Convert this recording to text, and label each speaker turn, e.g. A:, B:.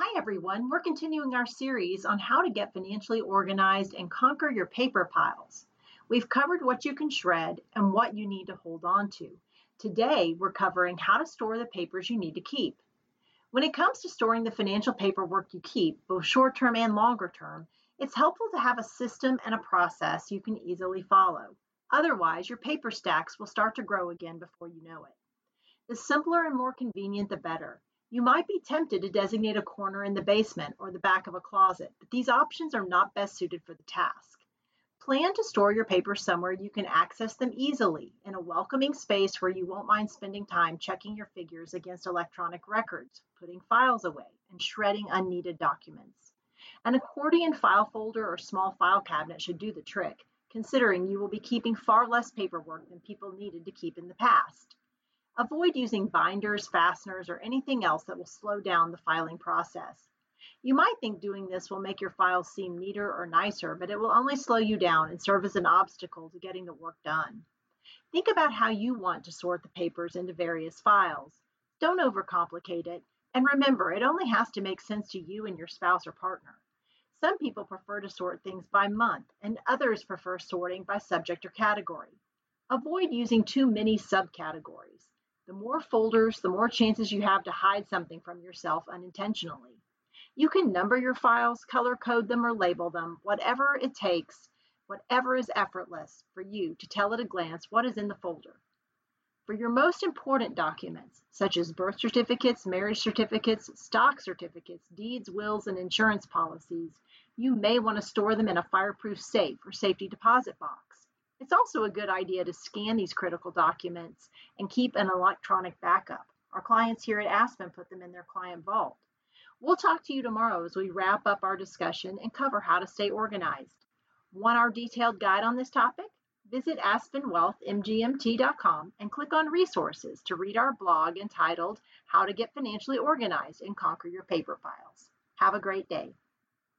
A: Hi, everyone. We're continuing our series on how to get financially organized and conquer your paper piles. We've covered what you can shred and what you need to hold on to. Today, we're covering how to store the papers you need to keep. When it comes to storing the financial paperwork you keep, both short term and longer term, it's helpful to have a system and a process you can easily follow. Otherwise, your paper stacks will start to grow again before you know it. The simpler and more convenient, the better. You might be tempted to designate a corner in the basement or the back of a closet, but these options are not best suited for the task. Plan to store your papers somewhere you can access them easily in a welcoming space where you won't mind spending time checking your figures against electronic records, putting files away, and shredding unneeded documents. An accordion file folder or small file cabinet should do the trick, considering you will be keeping far less paperwork than people needed to keep in the past. Avoid using binders, fasteners, or anything else that will slow down the filing process. You might think doing this will make your files seem neater or nicer, but it will only slow you down and serve as an obstacle to getting the work done. Think about how you want to sort the papers into various files. Don't overcomplicate it, and remember, it only has to make sense to you and your spouse or partner. Some people prefer to sort things by month, and others prefer sorting by subject or category. Avoid using too many subcategories. The more folders, the more chances you have to hide something from yourself unintentionally. You can number your files, color code them, or label them, whatever it takes, whatever is effortless for you to tell at a glance what is in the folder. For your most important documents, such as birth certificates, marriage certificates, stock certificates, deeds, wills, and insurance policies, you may want to store them in a fireproof safe or safety deposit box. It's also a good idea to scan these critical documents and keep an electronic backup. Our clients here at Aspen put them in their client vault. We'll talk to you tomorrow as we wrap up our discussion and cover how to stay organized. Want our detailed guide on this topic? Visit aspenwealthmgmt.com and click on resources to read our blog entitled How to Get Financially Organized and Conquer Your Paper Files. Have a great day.